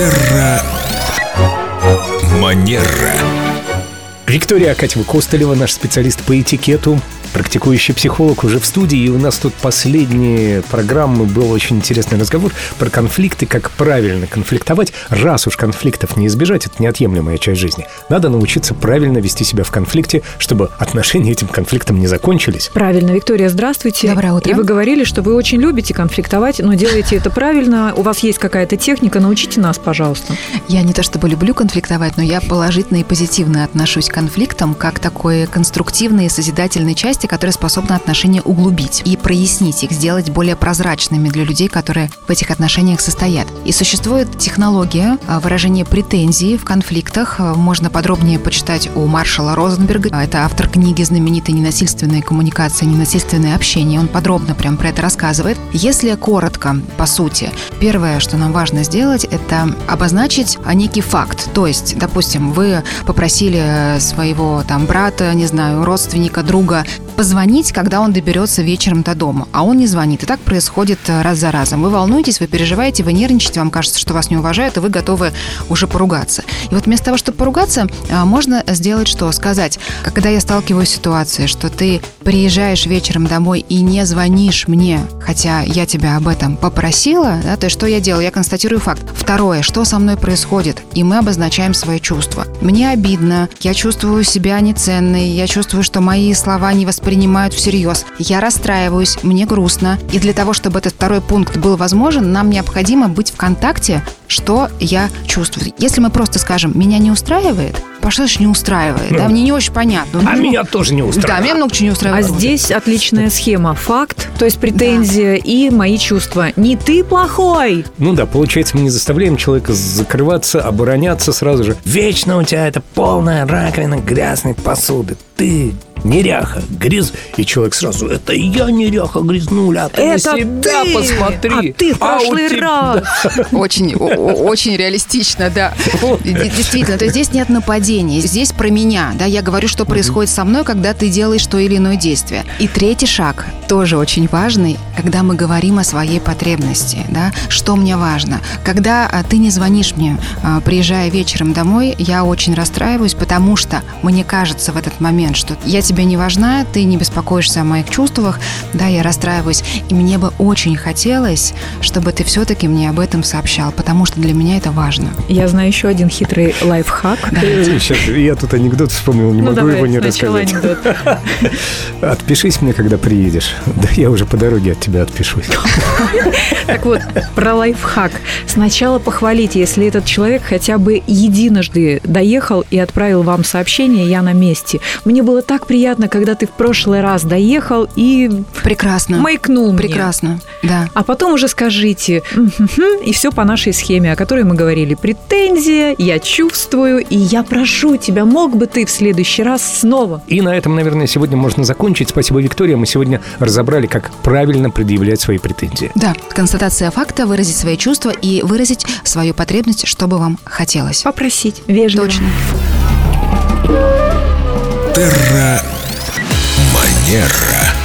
Терра Манера. Виктория Акатьева-Костылева, наш специалист по этикету, практикующий психолог уже в студии, и у нас тут последние программы был очень интересный разговор про конфликты, как правильно конфликтовать. Раз уж конфликтов не избежать, это неотъемлемая часть жизни. Надо научиться правильно вести себя в конфликте, чтобы отношения этим конфликтом не закончились. Правильно, Виктория, здравствуйте. Доброе утро. И вы говорили, что вы очень любите конфликтовать, но делаете это правильно. У вас есть какая-то техника, научите нас, пожалуйста. Я не то чтобы люблю конфликтовать, но я положительно и позитивно отношусь к конфликтам как такой конструктивной и созидательной части, которая способна отношения углубить и прояснить их, сделать более прозрачными для людей, которые в этих отношениях состоят. И существует технология а, выражения претензий в конфликтах. А, Можно подробнее почитать у Маршала Розенберга. А, Это автор книги знаменитой «Ненасильственная коммуникация, ненасильственное общение». Он подробно прям про это рассказывает. Если коротко, по сути, первое, что нам важно сделать, это обозначить некий факт. То есть, допустим, вы попросили своего там брата, не знаю, родственника, друга позвонить, когда он доберется вечером до дома, а он не звонит. И так происходит э, раз за разом. Вы волнуетесь, вы переживаете, вы нервничаете, вам кажется, что вас не уважают, и вы готовы уже поругаться. И вот вместо того, чтобы поругаться, а, можно сделать что? Сказать, когда я сталкиваюсь с ситуацией, что ты приезжаешь вечером домой и не звонишь мне, хотя я тебя об этом попросила, да, то есть что я делаю? Я констатирую факт. Второе, что со мной происходит? И мы обозначаем свои чувства. Мне обидно, я чувствую себя неценной, я чувствую, что мои слова не воспринимают всерьез. Я расстраиваюсь, мне грустно. И для того, чтобы этот второй пункт был возможен, нам необходимо быть в контакте, что я чувствую. Если мы просто скажем, меня не устраивает, а что значит не устраивает? Да, мне не очень понятно. А Ну, меня тоже не Да, устраивает. меня много чего не А устраивает. здесь отличная схема. Факт, то есть претензия и мои чувства. Не ты плохой. Ну да, получается, мы не заставляем человека закрываться, обороняться сразу же. Вечно у тебя это полная раковина грязной посуды. Ты неряха, гряз... И человек сразу, это я неряха грязнуля, а ты на Это себя ты! посмотри. А ты в А у прошлый тебя- раз. Очень, о- о- очень реалистично, да. Действительно, то есть здесь нет нападения, здесь про меня, да, я говорю, что происходит со мной, когда ты делаешь то или иное действие. И третий шаг, тоже очень важный, когда мы говорим о своей потребности, да, что мне важно. Когда а, ты не звонишь мне, а, приезжая вечером домой, я очень расстраиваюсь, потому что мне кажется в этот момент, что я тебе не важна, ты не беспокоишься о моих чувствах, да, я расстраиваюсь, и мне бы очень хотелось, чтобы ты все-таки мне об этом сообщал, потому что для меня это важно. Я знаю еще один хитрый лайфхак. Сейчас, я тут анекдот вспомнил, не Ну, могу его не рассказать. Отпишись мне, когда приедешь. Да я уже по дороге от тебя отпишусь. Так вот, про лайфхак. Сначала похвалите, если этот человек хотя бы единожды доехал и отправил вам сообщение «Я на месте». Мне было так приятно, когда ты в прошлый раз доехал и Прекрасно. маякнул мне. Прекрасно, да. А потом уже скажите, и все по нашей схеме, о которой мы говорили. Претензия, я чувствую, и я прошу тебя, мог бы ты в следующий раз снова. И на этом, наверное, сегодня можно закончить. Спасибо, Виктория. Мы сегодня разобрали, как правильно предъявлять свои претензии. Да, констатация факта, выразить свои чувства и выразить свою потребность, что бы вам хотелось. Попросить вежливо. Точно. Терра Манера.